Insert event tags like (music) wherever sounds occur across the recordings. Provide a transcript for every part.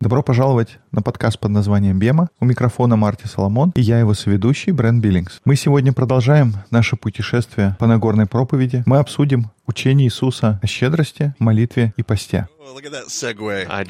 Добро пожаловать на подкаст под названием «Бема». У микрофона Марти Соломон и я его соведущий Брэн Биллингс. Мы сегодня продолжаем наше путешествие по Нагорной проповеди. Мы обсудим учение Иисуса о щедрости, молитве и посте. I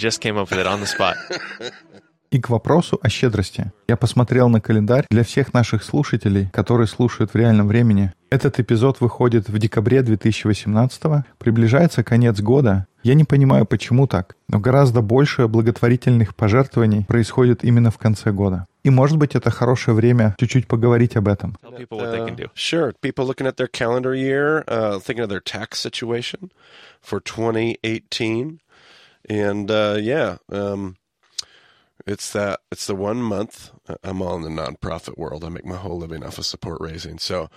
(laughs) И к вопросу о щедрости. Я посмотрел на календарь для всех наших слушателей, которые слушают в реальном времени. Этот эпизод выходит в декабре 2018 Приближается конец года. Я не понимаю, почему так, но гораздо больше благотворительных пожертвований происходит именно в конце года. И, может быть, это хорошее время чуть-чуть поговорить об этом. Do. Sure. People looking at their calendar year, uh, thinking of their tax situation for 2018. And uh, yeah, um, it's that it's the one month uh, I'm all in the nonprofit world. I make my whole living off of support raising, so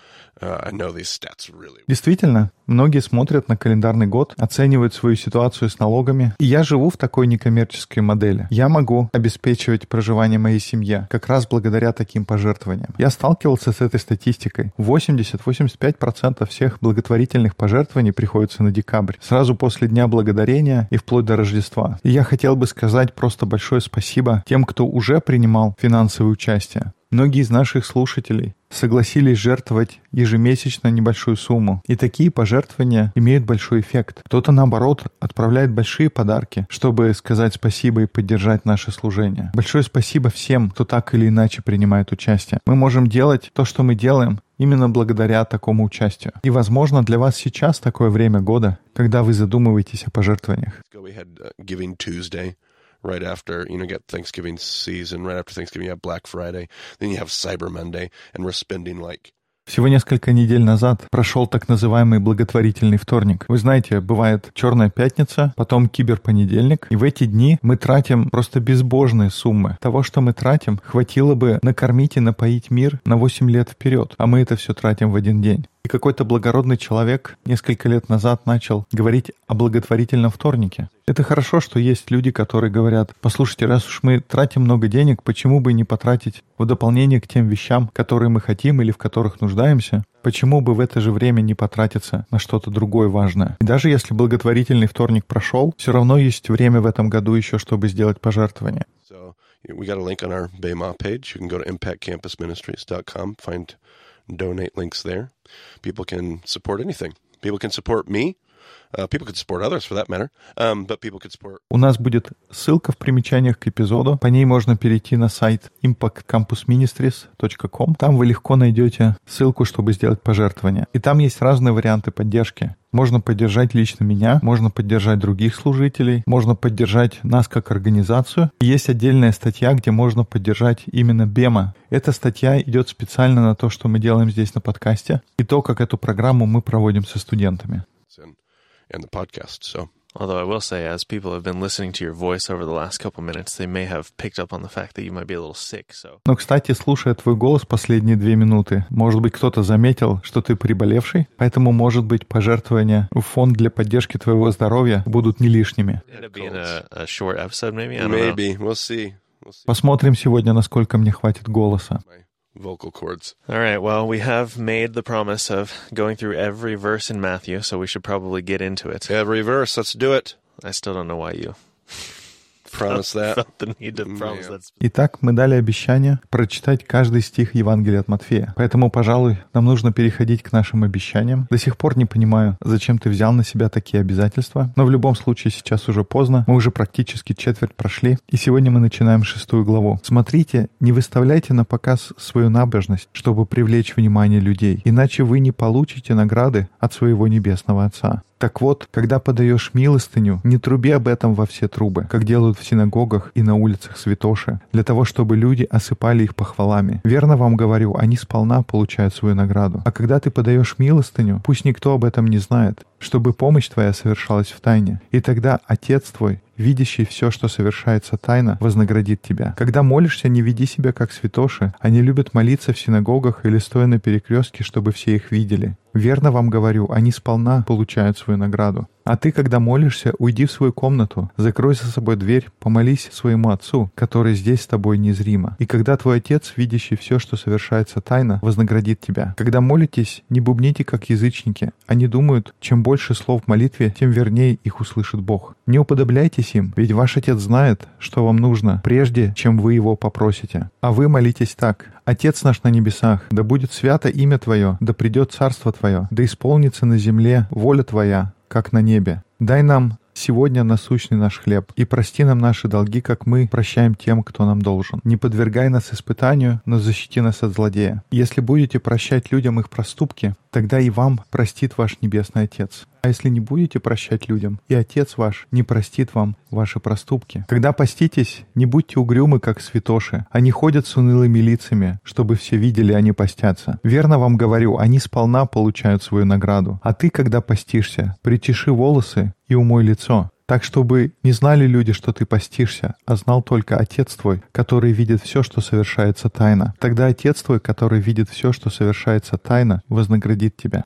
uh, I know these stats really. Действительно, многие смотрят на календарный год, оценивают свою ситуацию с налогами. И я живу в такой некоммерческой модели. Я могу обеспечивать проживание моей семье как раз благодаря таким пожертвованиям. Я сталкивался с этой статистикой. 80-85% всех благотворительных пожертвований приходится на декабрь, сразу после Дня Благодарения и вплоть до Рождества. И я хотел бы сказать просто большое спасибо тем, кто уже принимал финансовое участие. Многие из наших слушателей согласились жертвовать ежемесячно небольшую сумму. И такие пожертвования имеют большой эффект. Кто-то, наоборот, отправляет большие подарки, чтобы сказать спасибо и поддержать наше служение. Большое спасибо всем, кто так или иначе принимает участие. Мы можем делать то, что мы делаем, именно благодаря такому участию. И, возможно, для вас сейчас такое время года, когда вы задумываетесь о пожертвованиях. Right after, you know, get Thanksgiving season. Right after Thanksgiving, you have Black Friday. Then you have Cyber Monday, and we're spending like Всего несколько недель назад прошел так называемый благотворительный вторник. Вы знаете, бывает черная пятница, потом киберпонедельник, и в эти дни мы тратим просто безбожные суммы. Того, что мы тратим, хватило бы накормить и напоить мир на 8 лет вперед, а мы это все тратим в один день. И какой-то благородный человек несколько лет назад начал говорить о благотворительном вторнике. Это хорошо, что есть люди, которые говорят, послушайте, раз уж мы тратим много денег, почему бы не потратить в дополнение к тем вещам, которые мы хотим или в которых нуждаемся, почему бы в это же время не потратиться на что-то другое важное? И даже если благотворительный вторник прошел, все равно есть время в этом году еще, чтобы сделать пожертвование. We got a link on our Bayma page. You can go to impactcampusministries.com, find donate links there. People can support anything. People can support me. У нас будет ссылка в примечаниях к эпизоду. По ней можно перейти на сайт impactcampusministries.com. Там вы легко найдете ссылку, чтобы сделать пожертвование. И там есть разные варианты поддержки. Можно поддержать лично меня, можно поддержать других служителей, можно поддержать нас как организацию. И есть отдельная статья, где можно поддержать именно Бема. Эта статья идет специально на то, что мы делаем здесь на подкасте, и то, как эту программу мы проводим со студентами. And, the podcast. So Although I will say, as people have been listening to your voice over the last couple minutes, they may have picked up on the fact that you might be a little sick. So Но, кстати, слушая твой голос последние две минуты, может быть, кто-то заметил, что ты приболевший, поэтому, может быть, пожертвования в фонд для поддержки твоего здоровья будут не лишними. Посмотрим сегодня, насколько мне хватит голоса. Vocal cords. All right. Well, we have made the promise of going through every verse in Matthew, so we should probably get into it. Every verse. Let's do it. I still don't know why you (laughs) Итак, мы дали обещание прочитать каждый стих Евангелия от Матфея. Поэтому, пожалуй, нам нужно переходить к нашим обещаниям. До сих пор не понимаю, зачем ты взял на себя такие обязательства. Но в любом случае сейчас уже поздно. Мы уже практически четверть прошли. И сегодня мы начинаем шестую главу. Смотрите, не выставляйте на показ свою набожность, чтобы привлечь внимание людей. Иначе вы не получите награды от своего небесного Отца. Так вот, когда подаешь милостыню, не труби об этом во все трубы, как делают в синагогах и на улицах святоши, для того, чтобы люди осыпали их похвалами. Верно вам говорю, они сполна получают свою награду. А когда ты подаешь милостыню, пусть никто об этом не знает, чтобы помощь твоя совершалась в тайне. И тогда Отец твой, видящий все, что совершается тайно, вознаградит тебя. Когда молишься, не веди себя как святоши. Они любят молиться в синагогах или стоя на перекрестке, чтобы все их видели. Верно вам говорю, они сполна получают свою награду. А ты, когда молишься, уйди в свою комнату, закрой за собой дверь, помолись своему Отцу, который здесь с тобой незримо. И когда твой Отец, видящий все, что совершается тайно, вознаградит тебя. Когда молитесь, не бубните, как язычники. Они думают, чем больше слов в молитве, тем вернее их услышит Бог. Не уподобляйтесь им, ведь ваш Отец знает, что вам нужно, прежде чем вы его попросите. А вы молитесь так. Отец наш на небесах, да будет свято имя Твое, да придет царство Твое, да исполнится на земле воля Твоя, как на небе. Дай нам сегодня насущный наш хлеб, и прости нам наши долги, как мы прощаем тем, кто нам должен. Не подвергай нас испытанию, но защити нас от злодея. Если будете прощать людям их проступки, тогда и вам простит ваш Небесный Отец. А если не будете прощать людям, и Отец ваш не простит вам ваши проступки. Когда поститесь, не будьте угрюмы, как святоши. Они ходят с унылыми лицами, чтобы все видели, они постятся. Верно вам говорю, они сполна получают свою награду. А ты, когда постишься, причеши волосы и умой лицо, так, чтобы не знали люди, что ты постишься, а знал только Отец твой, который видит все, что совершается тайно. Тогда Отец твой, который видит все, что совершается тайно, вознаградит тебя.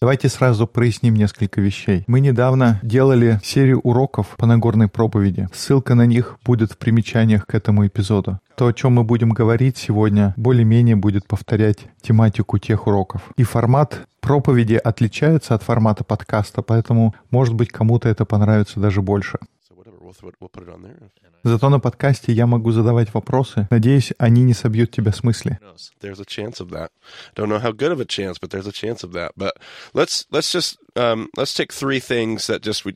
Давайте сразу проясним несколько вещей. Мы недавно делали серию уроков по Нагорной проповеди. Ссылка на них будет в примечаниях к этому эпизоду. То, о чем мы будем говорить сегодня, более-менее будет повторять тематику тех уроков. И формат проповеди отличается от формата подкаста, поэтому, может быть, кому-то это понравится даже больше. Зато на подкасте я могу задавать вопросы. Надеюсь, они не собьют тебя с мысли. There's a chance of that. Don't know how good of a chance, but there's a chance of that. But let's let's just um, let's take three things that just we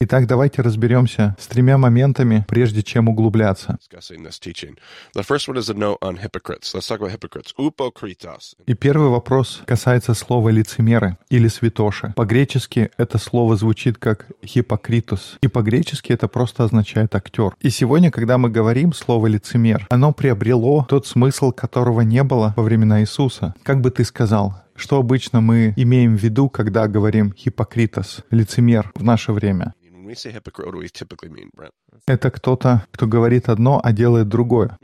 Итак, давайте разберемся с тремя моментами, прежде чем углубляться. И первый вопрос касается слова лицемеры или святоши. По-гречески это слово звучит как хипокритус, и по-гречески это просто означает актер. И сегодня, когда мы говорим слово лицемер, оно приобрело тот смысл, которого не было во времена Иисуса. Как бы ты сказал, что обычно мы имеем в виду, когда говорим «хипокритос», «лицемер» в наше время? Это кто-то, кто говорит одно, а делает другое.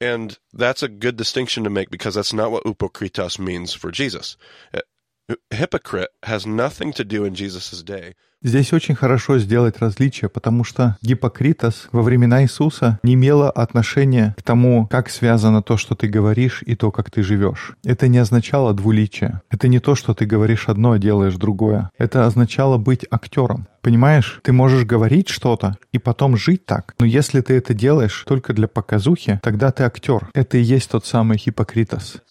And that's a good distinction to make because that's not what upokritos means for Jesus. Здесь очень хорошо сделать различие, потому что Гиппокритос во времена Иисуса не имело отношения к тому, как связано то, что ты говоришь, и то, как ты живешь. Это не означало двуличие. Это не то, что ты говоришь одно, а делаешь другое. Это означало быть актером. Понимаешь, ты можешь говорить что-то и потом жить так. Но если ты это делаешь только для показухи, тогда ты актер. Это и есть тот самый Хиппокритос.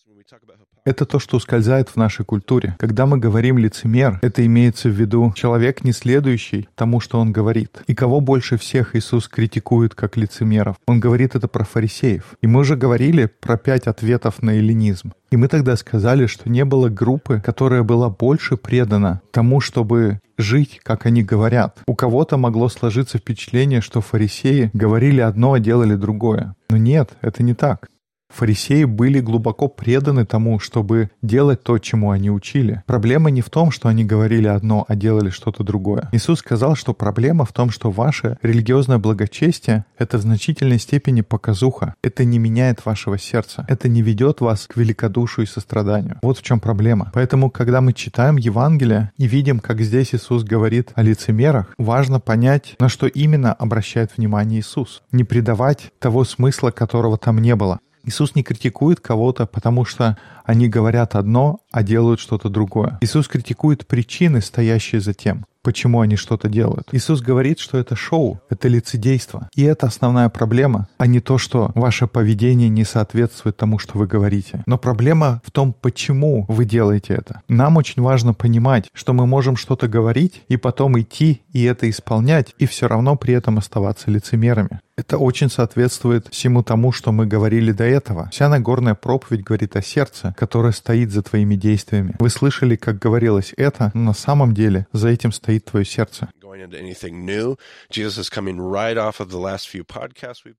Это то, что ускользает в нашей культуре. Когда мы говорим «лицемер», это имеется в виду человек, не следующий тому, что он говорит. И кого больше всех Иисус критикует как лицемеров? Он говорит это про фарисеев. И мы уже говорили про пять ответов на эллинизм. И мы тогда сказали, что не было группы, которая была больше предана тому, чтобы жить, как они говорят. У кого-то могло сложиться впечатление, что фарисеи говорили одно, а делали другое. Но нет, это не так. Фарисеи были глубоко преданы тому, чтобы делать то, чему они учили. Проблема не в том, что они говорили одно, а делали что-то другое. Иисус сказал, что проблема в том, что ваше религиозное благочестие — это в значительной степени показуха. Это не меняет вашего сердца. Это не ведет вас к великодушию и состраданию. Вот в чем проблема. Поэтому, когда мы читаем Евангелие и видим, как здесь Иисус говорит о лицемерах, важно понять, на что именно обращает внимание Иисус. Не придавать того смысла, которого там не было. Иисус не критикует кого-то, потому что они говорят одно, а делают что-то другое. Иисус критикует причины, стоящие за тем почему они что-то делают. Иисус говорит, что это шоу, это лицедейство. И это основная проблема, а не то, что ваше поведение не соответствует тому, что вы говорите. Но проблема в том, почему вы делаете это. Нам очень важно понимать, что мы можем что-то говорить и потом идти и это исполнять, и все равно при этом оставаться лицемерами. Это очень соответствует всему тому, что мы говорили до этого. Вся Нагорная проповедь говорит о сердце, которое стоит за твоими действиями. Вы слышали, как говорилось это, но на самом деле за этим стоит твое сердце.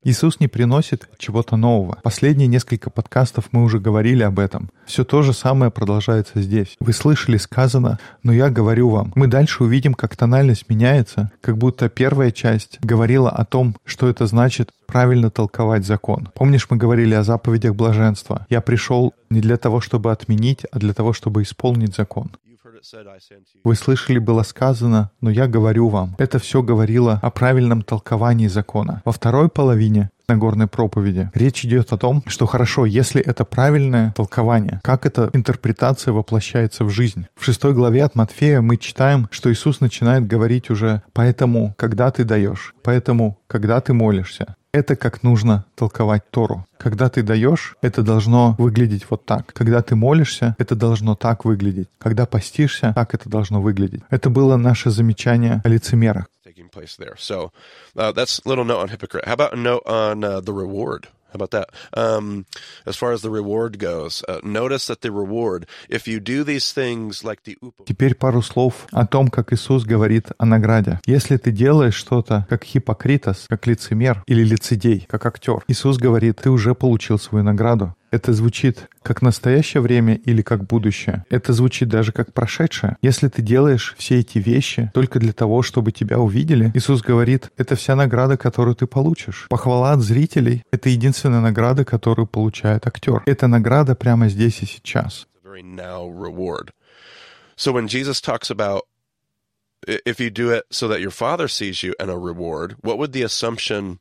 Иисус не приносит чего-то нового. Последние несколько подкастов мы уже говорили об этом. Все то же самое продолжается здесь. Вы слышали сказано, но я говорю вам. Мы дальше увидим, как тональность меняется, как будто первая часть говорила о том, что это значит правильно толковать закон. Помнишь, мы говорили о заповедях блаженства? Я пришел не для того, чтобы отменить, а для того, чтобы исполнить закон. Вы слышали, было сказано, но я говорю вам. Это все говорило о правильном толковании закона. Во второй половине Нагорной проповеди. Речь идет о том, что хорошо, если это правильное толкование, как эта интерпретация воплощается в жизнь. В шестой главе от Матфея мы читаем, что Иисус начинает говорить уже «поэтому, когда ты даешь, поэтому, когда ты молишься». Это как нужно толковать Тору. Когда ты даешь, это должно выглядеть вот так. Когда ты молишься, это должно так выглядеть. Когда постишься, так это должно выглядеть. Это было наше замечание о лицемерах. Uh. How about uh, that? Um, as far as the reward goes, uh, notice that the reward, if you do these things like the Теперь пару слов о том, как Иисус говорит о награде. Если ты делаешь что-то как хипокритос, как лицемер или лицедей, как актер, Иисус говорит, ты уже получил свою награду. Это звучит как настоящее время или как будущее. Это звучит даже как прошедшее. Если ты делаешь все эти вещи только для того, чтобы тебя увидели, Иисус говорит, это вся награда, которую ты получишь. Похвала от зрителей — это единственная награда, которую получает актер. Это награда прямо здесь и сейчас. So when Jesus talks about if you do it so that your father sees you and a reward, what would the assumption,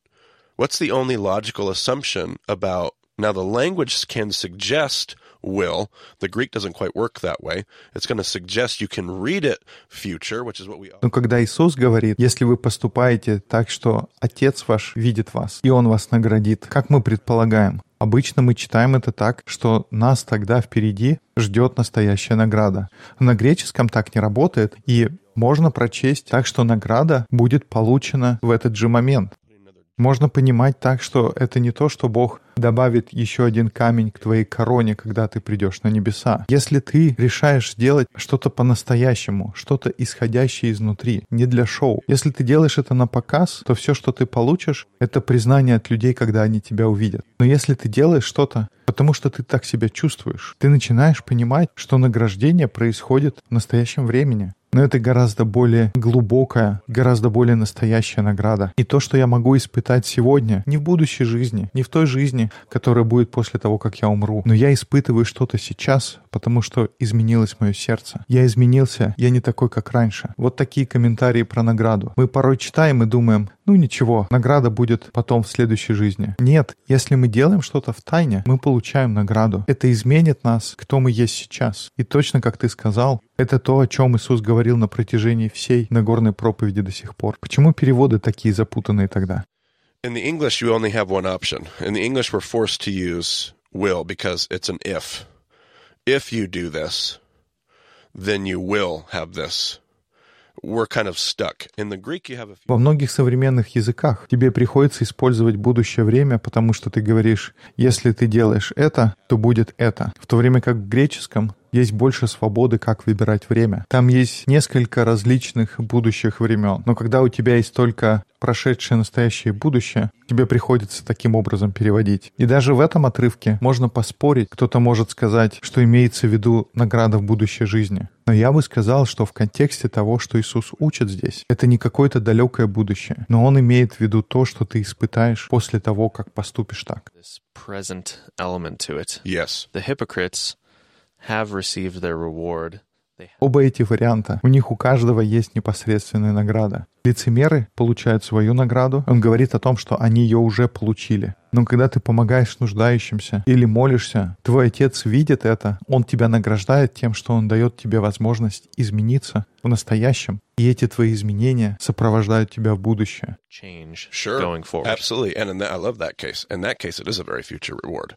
what's the only logical assumption about, now the language can suggest will. The Greek doesn't quite work that way. It's going to suggest you can read it future, which is what we Но когда Иисус говорит, если вы поступаете так, что Отец ваш видит вас, и Он вас наградит, как мы предполагаем, Обычно мы читаем это так, что нас тогда впереди ждет настоящая награда. На греческом так не работает, и можно прочесть так, что награда будет получена в этот же момент. Можно понимать так, что это не то, что Бог добавит еще один камень к твоей короне, когда ты придешь на небеса. Если ты решаешь сделать что-то по-настоящему, что-то исходящее изнутри, не для шоу. Если ты делаешь это на показ, то все, что ты получишь, это признание от людей, когда они тебя увидят. Но если ты делаешь что-то, потому что ты так себя чувствуешь, ты начинаешь понимать, что награждение происходит в настоящем времени. Но это гораздо более глубокая, гораздо более настоящая награда. И то, что я могу испытать сегодня, не в будущей жизни, не в той жизни, которая будет после того, как я умру. Но я испытываю что-то сейчас, потому что изменилось мое сердце. Я изменился, я не такой, как раньше. Вот такие комментарии про награду. Мы порой читаем и думаем, ну ничего, награда будет потом в следующей жизни. Нет, если мы делаем что-то в тайне, мы получаем награду. Это изменит нас, кто мы есть сейчас. И точно как ты сказал, это то, о чем Иисус говорил на протяжении всей Нагорной проповеди до сих пор. Почему переводы такие запутанные тогда? In the English, you only have one option. In the English, we're forced to use will because it's an if. If you do this, then you will have this. Во многих современных языках тебе приходится использовать будущее время, потому что ты говоришь, если ты делаешь это, то будет это. В то время как в греческом есть больше свободы, как выбирать время. Там есть несколько различных будущих времен. Но когда у тебя есть только прошедшее, настоящее и будущее, тебе приходится таким образом переводить. И даже в этом отрывке можно поспорить. Кто-то может сказать, что имеется в виду награда в будущей жизни. Но я бы сказал, что в контексте того, что Иисус учит здесь, это не какое-то далекое будущее, но Он имеет в виду то, что ты испытаешь после того, как поступишь так. This present element to it. Yes. The hypocrites have received their reward. They Оба эти варианта, у них у каждого есть непосредственная награда. Лицемеры получают свою награду, он говорит о том, что они ее уже получили. Но когда ты помогаешь нуждающимся или молишься, твой отец видит это, он тебя награждает тем, что он дает тебе возможность измениться в настоящем. И эти твои изменения сопровождают тебя в будущее. change Sure. going forward. Absolutely. And in that, I love that case. In that case, it is a very future reward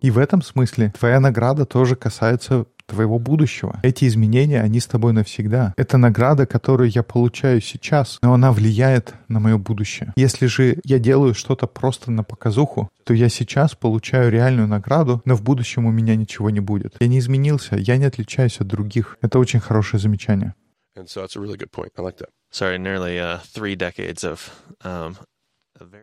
И в этом смысле твоя награда тоже касается твоего будущего. Эти изменения, они с тобой навсегда. Это награда, которую я получаю сейчас, но она влияет на мое будущее. Если же я делаю что-то просто на показуху, то я сейчас получаю реальную награду, но в будущем у меня ничего не будет. Я не изменился, я не отличаюсь от других. Это очень хорошее замечание. And so that's a really good point. I like that. Sorry, nearly uh, three decades of um,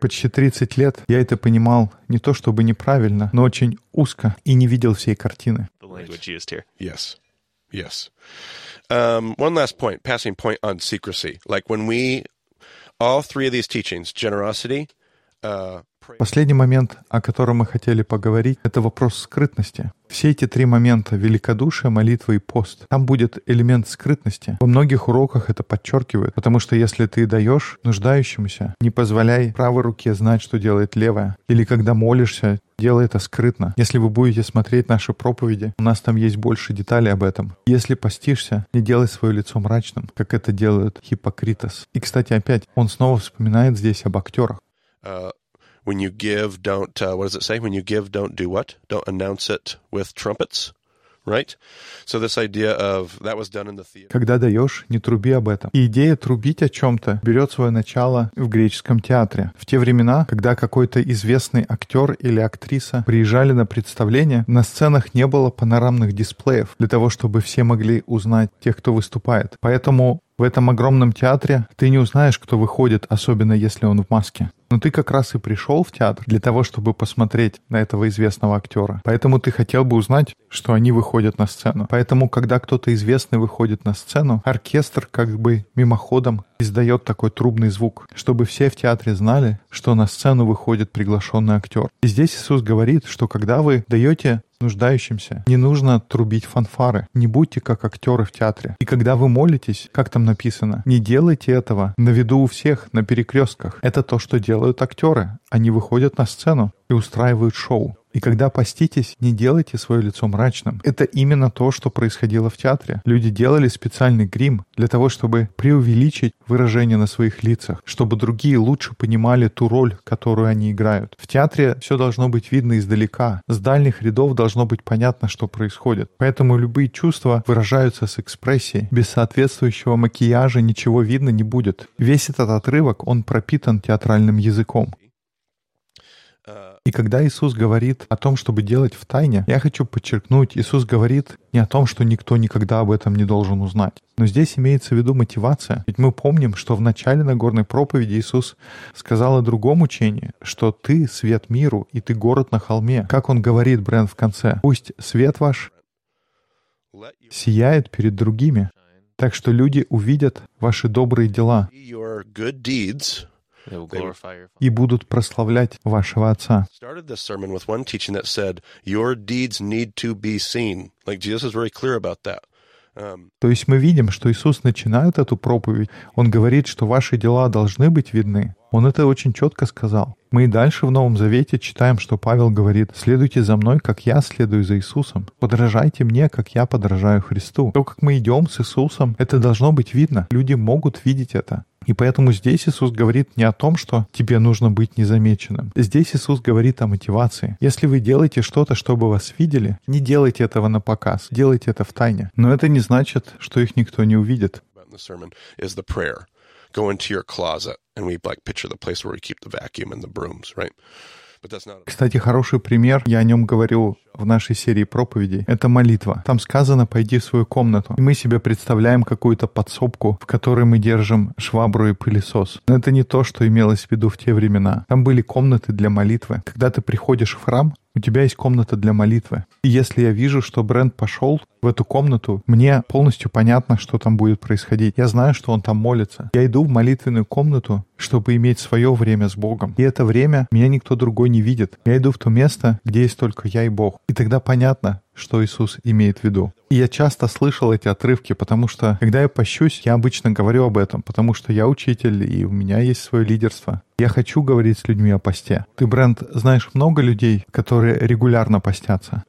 Почти 30 лет я это понимал не то чтобы неправильно, но очень узко и не видел всей картины. the language used here. Yes. Yes. Um, one last point, passing point on secrecy. Like when we, all three of these teachings, generosity, uh, Последний момент, о котором мы хотели поговорить, это вопрос скрытности. Все эти три момента — великодушие, молитва и пост. Там будет элемент скрытности. Во многих уроках это подчеркивают, потому что если ты даешь нуждающемуся, не позволяй правой руке знать, что делает левая. Или когда молишься, делай это скрытно. Если вы будете смотреть наши проповеди, у нас там есть больше деталей об этом. Если постишься, не делай свое лицо мрачным, как это делают хипокритос. И, кстати, опять, он снова вспоминает здесь об актерах. Uh, when you give, don't, uh, what does it say? When you give, don't do what? Don't announce it with trumpets, right? So this idea of, that was done in the theater. Когда даешь, не труби об этом. И идея трубить о чем-то берет свое начало в греческом театре. В те времена, когда какой-то известный актер или актриса приезжали на представление, на сценах не было панорамных дисплеев для того, чтобы все могли узнать тех, кто выступает. Поэтому в этом огромном театре ты не узнаешь, кто выходит, особенно если он в маске. Но ты как раз и пришел в театр для того, чтобы посмотреть на этого известного актера. Поэтому ты хотел бы узнать, что они выходят на сцену. Поэтому, когда кто-то известный выходит на сцену, оркестр как бы мимоходом издает такой трубный звук, чтобы все в театре знали, что на сцену выходит приглашенный актер. И здесь Иисус говорит, что когда вы даете нуждающимся. Не нужно трубить фанфары. Не будьте как актеры в театре. И когда вы молитесь, как там написано, не делайте этого на виду у всех, на перекрестках. Это то, что делают актеры. Они выходят на сцену и устраивают шоу. И когда поститесь, не делайте свое лицо мрачным. Это именно то, что происходило в театре. Люди делали специальный грим для того, чтобы преувеличить выражение на своих лицах, чтобы другие лучше понимали ту роль, которую они играют. В театре все должно быть видно издалека. С дальних рядов должно быть понятно, что происходит. Поэтому любые чувства выражаются с экспрессией. Без соответствующего макияжа ничего видно не будет. Весь этот отрывок, он пропитан театральным языком. И когда Иисус говорит о том, чтобы делать в тайне, я хочу подчеркнуть, Иисус говорит не о том, что никто никогда об этом не должен узнать. Но здесь имеется в виду мотивация. Ведь мы помним, что в начале Нагорной проповеди Иисус сказал о другом учении, что ты свет миру, и ты город на холме. Как он говорит, Брент, в конце, «Пусть свет ваш сияет перед другими, так что люди увидят ваши добрые дела и будут прославлять вашего Отца». Um, То есть мы видим, что Иисус начинает эту проповедь, Он говорит, что ваши дела должны быть видны. Он это очень четко сказал. Мы и дальше в Новом Завете читаем, что Павел говорит, «Следуйте за мной, как я следую за Иисусом. Подражайте мне, как я подражаю Христу». То, как мы идем с Иисусом, это должно быть видно. Люди могут видеть это. И поэтому здесь Иисус говорит не о том, что тебе нужно быть незамеченным. Здесь Иисус говорит о мотивации. Если вы делаете что-то, чтобы вас видели, не делайте этого на показ, делайте это в тайне. Но это не значит, что их никто не увидит. Go into your closet, and we like picture the place where we keep the vacuum and the brooms, right? Кстати, хороший пример, я о нем говорю в нашей серии проповедей, это молитва. Там сказано «пойди в свою комнату». И мы себе представляем какую-то подсобку, в которой мы держим швабру и пылесос. Но это не то, что имелось в виду в те времена. Там были комнаты для молитвы. Когда ты приходишь в храм, у тебя есть комната для молитвы. И если я вижу, что Брент пошел в эту комнату, мне полностью понятно, что там будет происходить. Я знаю, что он там молится. Я иду в молитвенную комнату, чтобы иметь свое время с Богом. И это время меня никто другой не видит. Я иду в то место, где есть только я и Бог. И тогда понятно, что Иисус имеет в виду. И я часто слышал эти отрывки, потому что, когда я пощусь, я обычно говорю об этом, потому что я учитель, и у меня есть свое лидерство. Я хочу говорить с людьми о посте. Ты, Брент, знаешь много людей, которые регулярно постятся?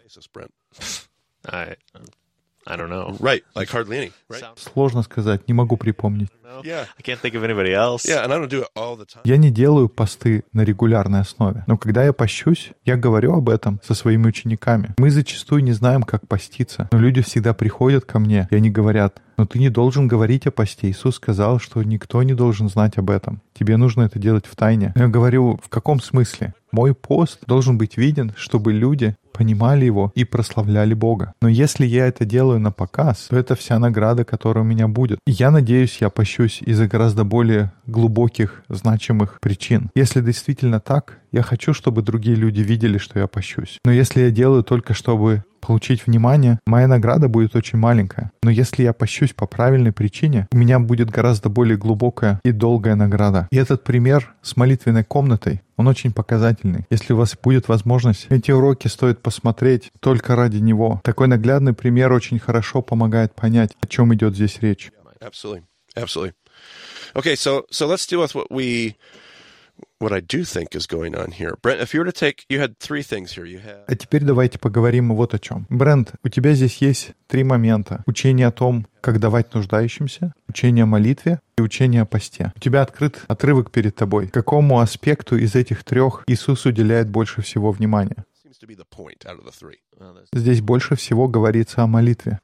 (laughs) I, I don't know. Right, like hardly any, right? Сложно сказать, не могу припомнить. Yeah, I can't think of anybody else. yeah, and I don't do it all the time. Я не делаю посты на регулярной основе, но когда я пощусь, я говорю об этом со своими учениками. Мы зачастую не знаем, как поститься, но люди всегда приходят ко мне, и они говорят, но ты не должен говорить о посте. Иисус сказал, что никто не должен знать об этом. Тебе нужно это делать в тайне. Я говорю, в каком смысле? Мой пост должен быть виден, чтобы люди понимали его и прославляли Бога. Но если я это делаю на показ, то это вся награда, которая у меня будет. И я надеюсь, я пощусь из-за гораздо более глубоких, значимых причин. Если действительно так, я хочу, чтобы другие люди видели, что я пощусь. Но если я делаю только чтобы получить внимание, моя награда будет очень маленькая. Но если я пощусь по правильной причине, у меня будет гораздо более глубокая и долгая награда. И этот пример с молитвенной комнатой, он очень показательный. Если у вас будет возможность, эти уроки стоит посмотреть только ради него. Такой наглядный пример очень хорошо помогает понять, о чем идет здесь речь. Absolutely. Absolutely. Okay, so so let's deal with what we what I do think is going on here. Brent, if you were to take, you had three things here. You had... А теперь давайте поговорим вот о чем. Брент, у тебя здесь есть три момента. Учение о том, как давать нуждающимся, учение о молитве и учение о посте. У тебя открыт отрывок перед тобой. Какому аспекту из этих трех Иисус уделяет больше всего внимания? Здесь больше всего говорится о молитве.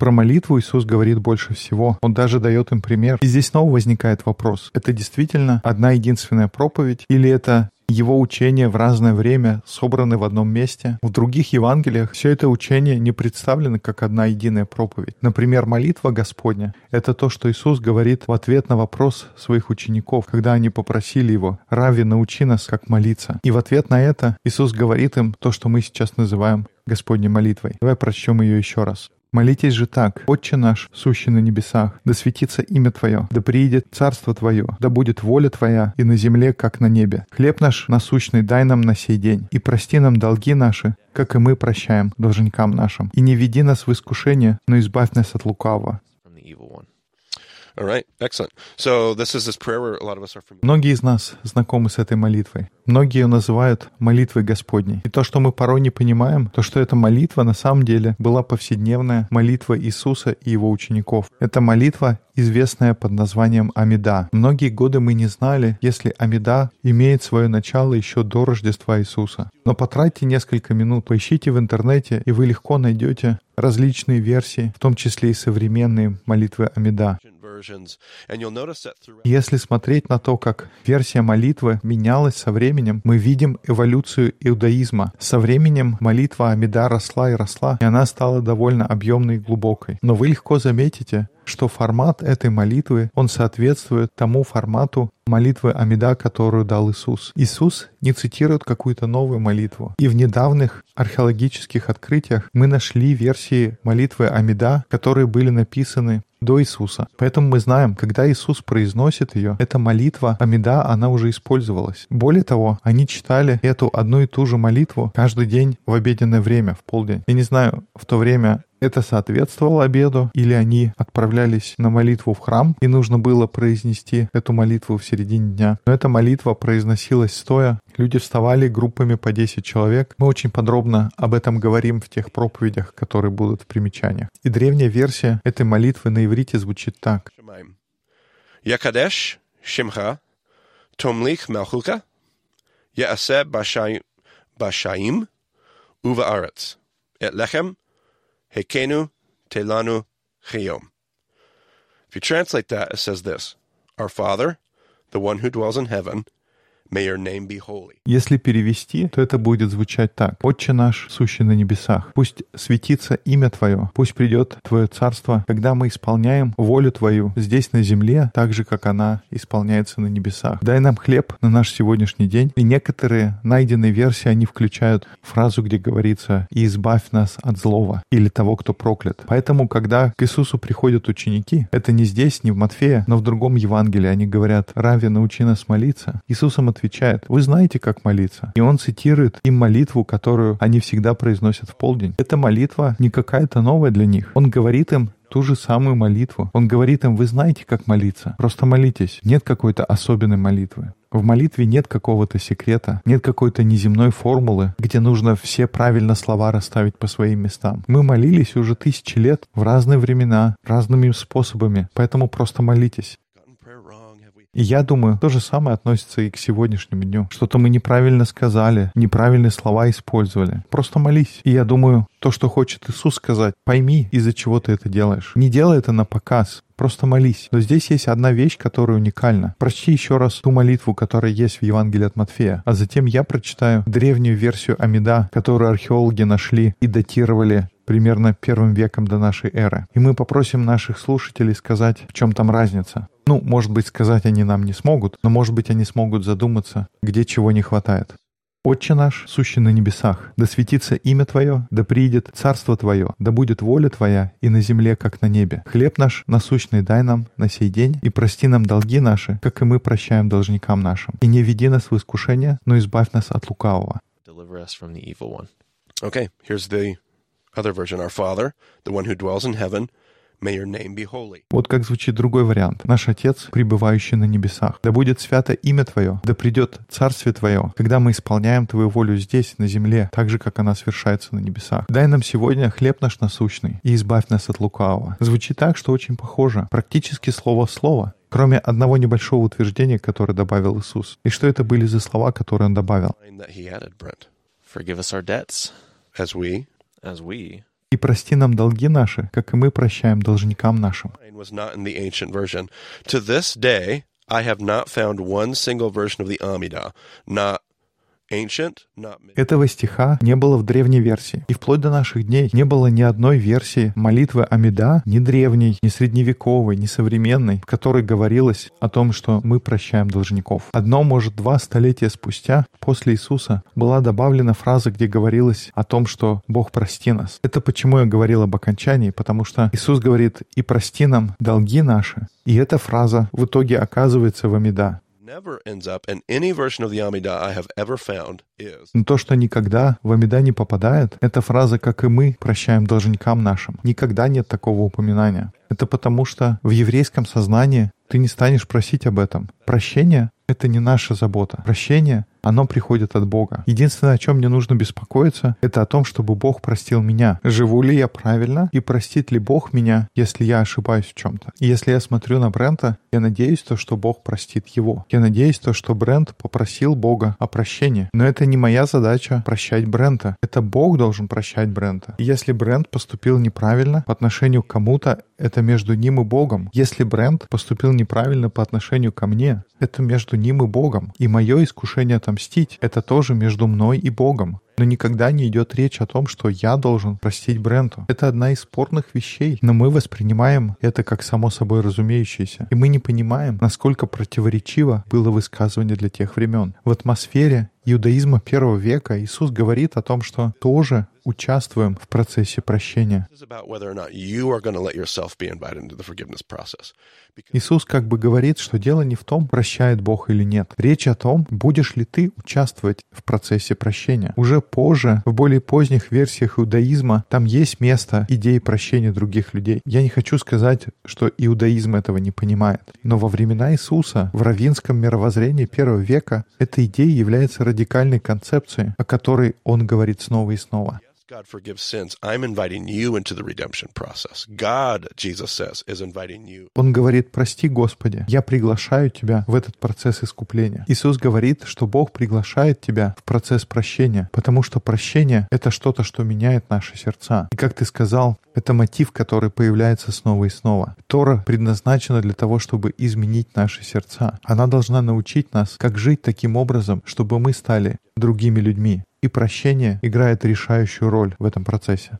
Про молитву Иисус говорит больше всего. Он даже дает им пример. И здесь снова возникает вопрос. Это действительно одна единственная проповедь или это его учения в разное время собраны в одном месте. В других Евангелиях все это учение не представлено как одна единая проповедь. Например, молитва Господня — это то, что Иисус говорит в ответ на вопрос своих учеников, когда они попросили Его «Рави, научи нас, как молиться». И в ответ на это Иисус говорит им то, что мы сейчас называем Господней молитвой. Давай прочтем ее еще раз. Молитесь же так, «Отче наш, сущий на небесах, да светится имя Твое, да приидет царство Твое, да будет воля Твоя и на земле, как на небе. Хлеб наш насущный дай нам на сей день, и прости нам долги наши, как и мы прощаем должникам нашим. И не веди нас в искушение, но избавь нас от лукавого». Многие из нас знакомы с этой молитвой. Многие ее называют молитвой Господней. И то, что мы порой не понимаем, то, что эта молитва на самом деле была повседневная молитва Иисуса и его учеников. Это молитва, известная под названием Амида. Многие годы мы не знали, если Амида имеет свое начало еще до Рождества Иисуса. Но потратьте несколько минут, поищите в интернете, и вы легко найдете различные версии, в том числе и современные молитвы Амида. Если смотреть на то, как версия молитвы менялась со временем, мы видим эволюцию иудаизма. Со временем молитва Амида росла и росла, и она стала довольно объемной и глубокой. Но вы легко заметите, что формат этой молитвы, он соответствует тому формату молитвы Амида, которую дал Иисус. Иисус не цитирует какую-то новую молитву. И в недавних археологических открытиях мы нашли версии молитвы Амида, которые были написаны до Иисуса. Поэтому мы знаем, когда Иисус произносит ее, эта молитва Амида, она уже использовалась. Более того, они читали эту одну и ту же молитву каждый день в обеденное время, в полдень. Я не знаю, в то время это соответствовало обеду, или они отправлялись на молитву в храм, и нужно было произнести эту молитву в середине дня. Но эта молитва произносилась стоя. Люди вставали группами по 10 человек. Мы очень подробно об этом говорим в тех проповедях, которые будут в примечаниях. И древняя версия этой молитвы на иврите звучит так. Якадеш Шимха Томлих Малхука Яасе Башаим Ува Арец Эт Лехем Hekenu telanu chiyom. If you translate that, it says this Our Father, the one who dwells in heaven, Если перевести, то это будет звучать так. «Отче наш, сущий на небесах, пусть светится имя Твое, пусть придет Твое царство, когда мы исполняем волю Твою здесь на земле, так же, как она исполняется на небесах. Дай нам хлеб на наш сегодняшний день». И некоторые найденные версии, они включают фразу, где говорится «И избавь нас от злого» или того, кто проклят. Поэтому, когда к Иисусу приходят ученики, это не здесь, не в Матфея, но в другом Евангелии, они говорят «Рави, научи нас молиться». Иисусом отвечает, вы знаете, как молиться. И он цитирует им молитву, которую они всегда произносят в полдень. Эта молитва не какая-то новая для них. Он говорит им ту же самую молитву. Он говорит им, вы знаете, как молиться. Просто молитесь. Нет какой-то особенной молитвы. В молитве нет какого-то секрета, нет какой-то неземной формулы, где нужно все правильно слова расставить по своим местам. Мы молились уже тысячи лет в разные времена, разными способами, поэтому просто молитесь. Я думаю, то же самое относится и к сегодняшнему дню. Что-то мы неправильно сказали, неправильные слова использовали. Просто молись. И я думаю, то, что хочет Иисус сказать, пойми, из-за чего ты это делаешь. Не делай это на показ, Просто молись. Но здесь есть одна вещь, которая уникальна. Прочти еще раз ту молитву, которая есть в Евангелии от Матфея. А затем я прочитаю древнюю версию Амида, которую археологи нашли и датировали примерно первым веком до нашей эры. И мы попросим наших слушателей сказать, в чем там разница. Ну, может быть, сказать они нам не смогут, но, может быть, они смогут задуматься, где чего не хватает. «Отче наш, сущий на небесах, да светится имя Твое, да приидет царство Твое, да будет воля Твоя и на земле, как на небе. Хлеб наш насущный дай нам на сей день, и прости нам долги наши, как и мы прощаем должникам нашим. И не веди нас в искушение, но избавь нас от лукавого». Okay, here's the other version. Our Father, the one who dwells in heaven, May your name be holy. Вот как звучит другой вариант. Наш Отец, пребывающий на небесах. Да будет свято имя Твое, да придет Царствие Твое, когда мы исполняем Твою волю здесь, на земле, так же, как она совершается на небесах. Дай нам сегодня хлеб наш насущный и избавь нас от лукавого. Звучит так, что очень похоже. Практически слово в слово кроме одного небольшого утверждения, которое добавил Иисус. И что это были за слова, которые Он добавил? As we и прости нам долги наши, как и мы прощаем должникам нашим. To this day, I have not found one single version of the Amida, not Этого стиха не было в древней версии. И вплоть до наших дней не было ни одной версии молитвы Амида, ни древней, ни средневековой, ни современной, в которой говорилось о том, что мы прощаем должников. Одно, может, два столетия спустя, после Иисуса, была добавлена фраза, где говорилось о том, что Бог прости нас. Это почему я говорил об окончании, потому что Иисус говорит «и прости нам долги наши». И эта фраза в итоге оказывается в Амида. То, что никогда в Амида не попадает, это фраза «как и мы прощаем должникам нашим». Никогда нет такого упоминания. Это потому, что в еврейском сознании ты не станешь просить об этом. Прощение — это не наша забота. Прощение оно приходит от Бога. Единственное, о чем мне нужно беспокоиться, это о том, чтобы Бог простил меня. Живу ли я правильно и простит ли Бог меня, если я ошибаюсь в чем-то. И если я смотрю на Брента, я надеюсь то, что Бог простит его. Я надеюсь то, что Брент попросил Бога о прощении. Но это не моя задача прощать Брента. Это Бог должен прощать Брента. И если Брент поступил неправильно по отношению к кому-то, это между ним и Богом. Если Брент поступил неправильно по отношению ко мне, это между ним и Богом. И мое искушение отомстить — это тоже между мной и Богом. Но никогда не идет речь о том, что я должен простить Бренту. Это одна из спорных вещей, но мы воспринимаем это как само собой разумеющееся. И мы не понимаем, насколько противоречиво было высказывание для тех времен. В атмосфере иудаизма первого века Иисус говорит о том, что тоже участвуем в процессе прощения. Иисус как бы говорит, что дело не в том, прощает Бог или нет. Речь о том, будешь ли ты участвовать в процессе прощения. Уже позже, в более поздних версиях иудаизма, там есть место идеи прощения других людей. Я не хочу сказать, что иудаизм этого не понимает. Но во времена Иисуса, в равинском мировоззрении первого века, эта идея является радикальной концепцией, о которой он говорит снова и снова. God forgives sins. I'm inviting you into the redemption process. God, Jesus says, is inviting you. Он говорит, прости, Господи, я приглашаю тебя в этот процесс искупления. Иисус говорит, что Бог приглашает тебя в процесс прощения, потому что прощение — это что-то, что меняет наши сердца. И как ты сказал, это мотив, который появляется снова и снова. Тора предназначена для того, чтобы изменить наши сердца. Она должна научить нас, как жить таким образом, чтобы мы стали другими людьми, и прощение играет решающую роль в этом процессе.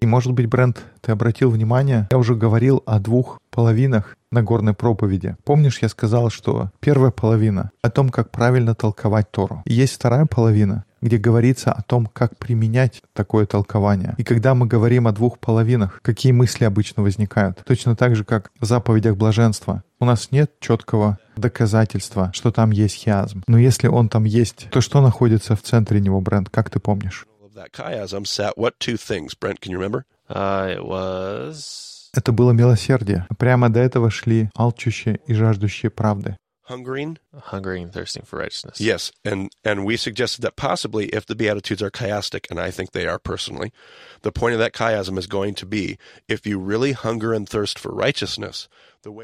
И, может быть, Брент, ты обратил внимание, я уже говорил о двух половинах Нагорной проповеди. Помнишь, я сказал, что первая половина о том, как правильно толковать Тору. И есть вторая половина, где говорится о том, как применять такое толкование. И когда мы говорим о двух половинах, какие мысли обычно возникают? Точно так же, как в заповедях блаженства. У нас нет четкого доказательства, что там есть хиазм. Но если он там есть, то что находится в центре него, Брент, как ты помнишь? Uh, Это было милосердие. Прямо до этого шли алчущие и жаждущие правды. hungering. hungering and thirsting for righteousness. Yes, and and we suggested that possibly if the beatitudes are chiastic, and I think they are personally, the point of that chiasm is going to be if you really hunger and thirst for righteousness,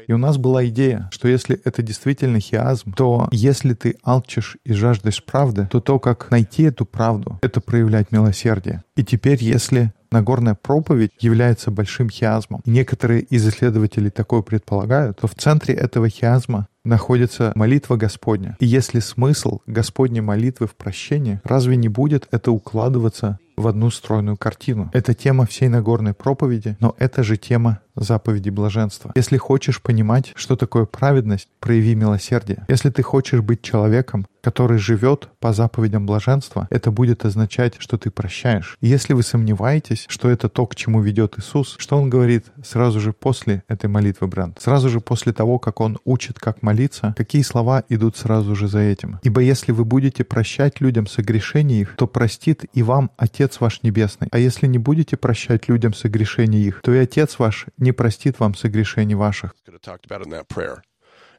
И у нас была идея, что если это действительно хиазм, то если ты алчишь и жаждешь правды, то то, как найти эту правду, это проявлять милосердие. И теперь, если Нагорная проповедь является большим хиазмом, некоторые из исследователей такое предполагают, то в центре этого хиазма находится молитва Господня. И если смысл Господней молитвы в прощении, разве не будет это укладываться в одну стройную картину? Это тема всей Нагорной проповеди, но это же тема заповеди блаженства. Если хочешь понимать, что такое праведность, прояви милосердие. Если ты хочешь быть человеком, который живет по заповедям блаженства, это будет означать, что ты прощаешь. Если вы сомневаетесь, что это то, к чему ведет Иисус, что Он говорит сразу же после этой молитвы, Брент? Сразу же после того, как Он учит, как молиться, какие слова идут сразу же за этим? Ибо если вы будете прощать людям согрешения их, то простит и вам Отец ваш Небесный. А если не будете прощать людям согрешения их, то и Отец ваш не простит вам согрешений ваших.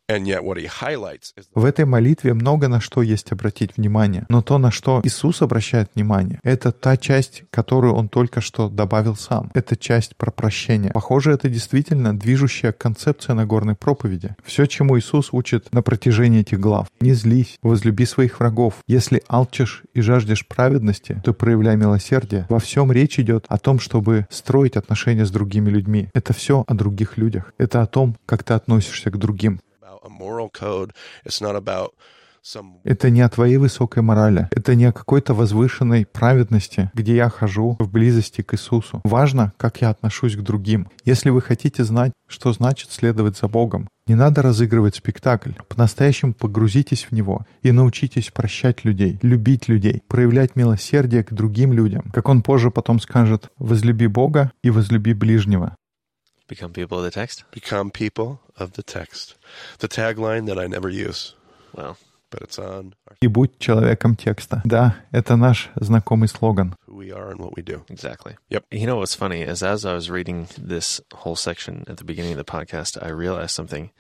В этой молитве много на что есть обратить внимание. Но то, на что Иисус обращает внимание, это та часть, которую Он только что добавил сам. Это часть про прощение. Похоже, это действительно движущая концепция Нагорной проповеди. Все, чему Иисус учит на протяжении этих глав. Не злись, возлюби своих врагов. Если алчишь и жаждешь праведности, то проявляй милосердие. Во всем речь идет о том, чтобы строить отношения с другими людьми. Это все о других людях. Это о том, как ты относишься к другим. Это не о твоей высокой морали. Это не о какой-то возвышенной праведности, где я хожу в близости к Иисусу. Важно, как я отношусь к другим. Если вы хотите знать, что значит следовать за Богом, не надо разыгрывать спектакль. По-настоящему погрузитесь в него и научитесь прощать людей, любить людей, проявлять милосердие к другим людям. Как он позже потом скажет, возлюби Бога и возлюби ближнего. Become people of the text. become people of the text. The tagline that I never use, Well, but it's on our, И будь человеком текста. Да, это наш знакомый слоган. who we are and what we do. exactly. Yep. You know what's funny is as I was reading this whole section at the beginning of the podcast, I realized something.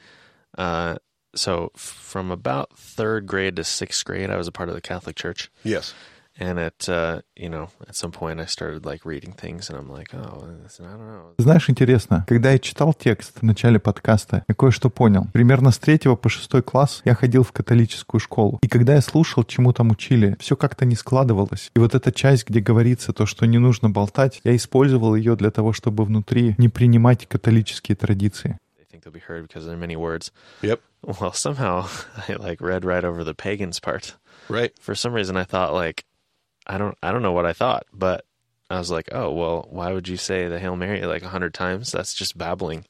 Uh, so from about third grade to sixth grade, I was a part of the Catholic Church. Yes. And at uh, you know, at some point, I started like reading things, and I'm like, oh, this- I don't know. Знаешь, интересно, когда я читал текст в начале подкаста, я кое-что понял. Примерно с третьего по шестой класс я ходил в католическую школу. И когда я слушал, чему там учили, все как-то не складывалось. И вот эта часть, где говорится то, что не нужно болтать, я использовал ее для того, чтобы внутри не принимать католические традиции. They think they'll be heard because there are many words. Yep. Well, (laughs) somehow (laughs) I like read right over the pagans part. Right. For some reason, I thought like, I don't, I don't know what I thought, but I was like, oh well, why would you say the Hail Mary like a hundred times? That's just babbling.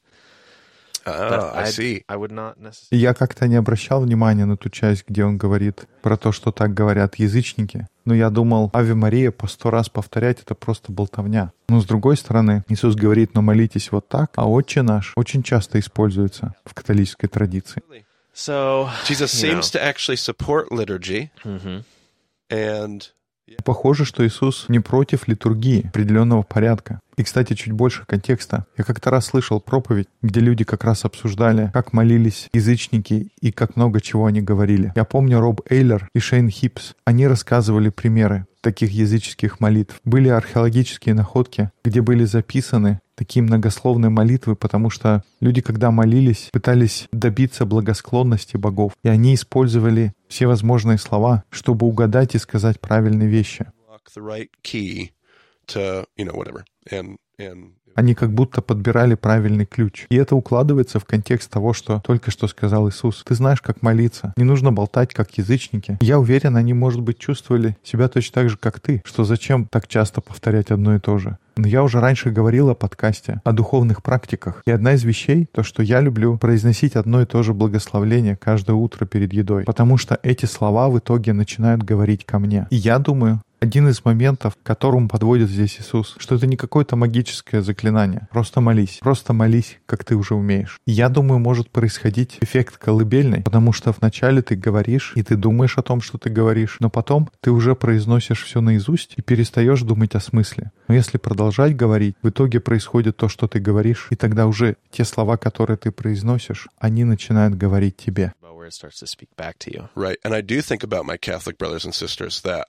But I I'd- see. I would not necessarily. И я как-то не обращал внимания на ту часть, где он говорит про то, что так говорят язычники. Но я думал, Ави Мария по сто раз повторять — это просто болтовня. Но с другой стороны, Иисус говорит, но молитесь вот так, а «Отче наш» очень часто используется в католической традиции. So Jesus you know. seems to actually support liturgy Mhm. and Похоже, что Иисус не против литургии определенного порядка. И, кстати, чуть больше контекста. Я как-то раз слышал проповедь, где люди как раз обсуждали, как молились язычники и как много чего они говорили. Я помню Роб Эйлер и Шейн Хипс. Они рассказывали примеры таких языческих молитв. Были археологические находки, где были записаны такие многословные молитвы, потому что люди, когда молились, пытались добиться благосклонности богов. И они использовали все возможные слова, чтобы угадать и сказать правильные вещи. Они как будто подбирали правильный ключ. И это укладывается в контекст того, что только что сказал Иисус. Ты знаешь, как молиться. Не нужно болтать, как язычники. Я уверен, они, может быть, чувствовали себя точно так же, как ты, что зачем так часто повторять одно и то же. Но я уже раньше говорил о подкасте, о духовных практиках. И одна из вещей, то, что я люблю произносить одно и то же благословление каждое утро перед едой. Потому что эти слова в итоге начинают говорить ко мне. И я думаю, один из моментов, к которому подводит здесь Иисус, что это не какое-то магическое заклинание. Просто молись. Просто молись, как ты уже умеешь. Я думаю, может происходить эффект колыбельный, потому что вначале ты говоришь, и ты думаешь о том, что ты говоришь, но потом ты уже произносишь все наизусть и перестаешь думать о смысле. Но если продолжать говорить, в итоге происходит то, что ты говоришь, и тогда уже те слова, которые ты произносишь, они начинают говорить тебе. Right. And I do think about my Catholic brothers and sisters that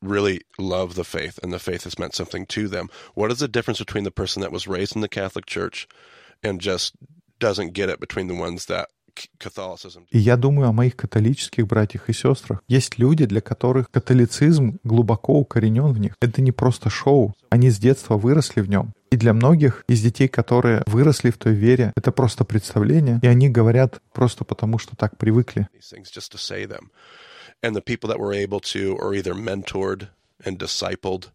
really love the faith and the faith has meant something to them. What is the difference between the person that was raised in the Catholic Church and just doesn't get it between the ones that? И я думаю о моих католических братьях и сестрах. Есть люди, для которых католицизм глубоко укоренен в них. Это не просто шоу. Они с детства выросли в нем. И для многих из детей, которые выросли в той вере, это просто представление, и они говорят просто потому, что так привыкли. And the people that were able to are either mentored and discipled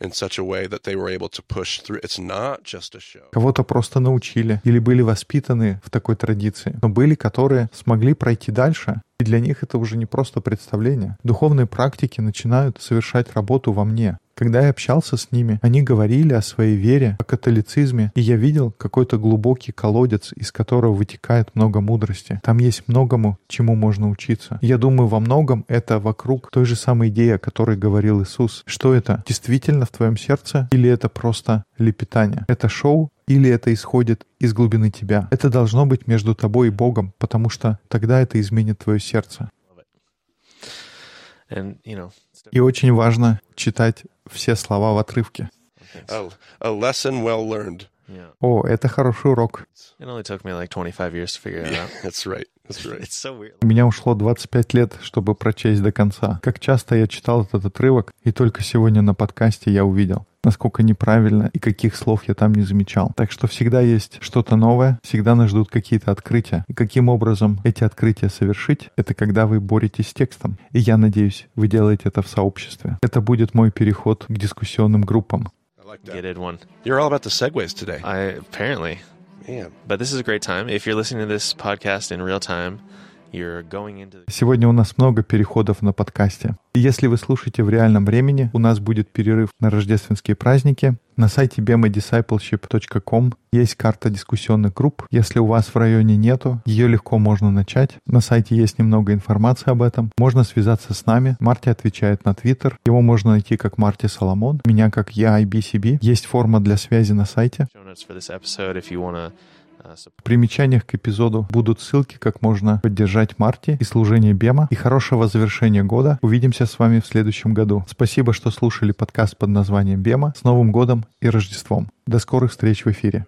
in such a way that they were able to push through. It's not just a show. Кого-то просто научили или были воспитаны в такой традиции, но были, которые смогли пройти дальше, и для них это уже не просто представление. Духовные практики начинают совершать работу во мне. Когда я общался с ними, они говорили о своей вере, о католицизме, и я видел какой-то глубокий колодец, из которого вытекает много мудрости. Там есть многому, чему можно учиться. Я думаю, во многом это вокруг той же самой идеи, о которой говорил Иисус. Что это? Действительно в твоем сердце? Или это просто лепетание? Это шоу? Или это исходит из глубины тебя? Это должно быть между тобой и Богом, потому что тогда это изменит твое сердце. И очень важно читать все слова в отрывке. A, a lesson well learned. Yeah. О, это хороший урок. It only took me like 25 years to figure it out. That's right. That's (laughs) right. It's so weird. У меня ушло 25 лет, чтобы прочесть до конца. Как часто я читал этот отрывок, и только сегодня на подкасте я увидел, насколько неправильно и каких слов я там не замечал. Так что всегда есть что-то новое, всегда нас ждут какие-то открытия. И каким образом эти открытия совершить, это когда вы боретесь с текстом. И я надеюсь, вы делаете это в сообществе. Это будет мой переход к дискуссионным группам. Like that. Get it one. You're all about the segues today. I apparently, Man. but this is a great time. If you're listening to this podcast in real time, Сегодня у нас много переходов на подкасте. Если вы слушаете в реальном времени, у нас будет перерыв на рождественские праздники. На сайте bemadiscipleship.com есть карта дискуссионных групп. Если у вас в районе нету, ее легко можно начать. На сайте есть немного информации об этом. Можно связаться с нами. Марти отвечает на Твиттер. Его можно найти как Марти Соломон. Меня как я IBCB. Есть форма для связи на сайте. Support. В примечаниях к эпизоду будут ссылки, как можно поддержать Марти и служение Бема. И хорошего завершения года. Увидимся с вами в следующем году. Спасибо, что слушали подкаст под названием Бема. С Новым годом и Рождеством. До скорых встреч в эфире.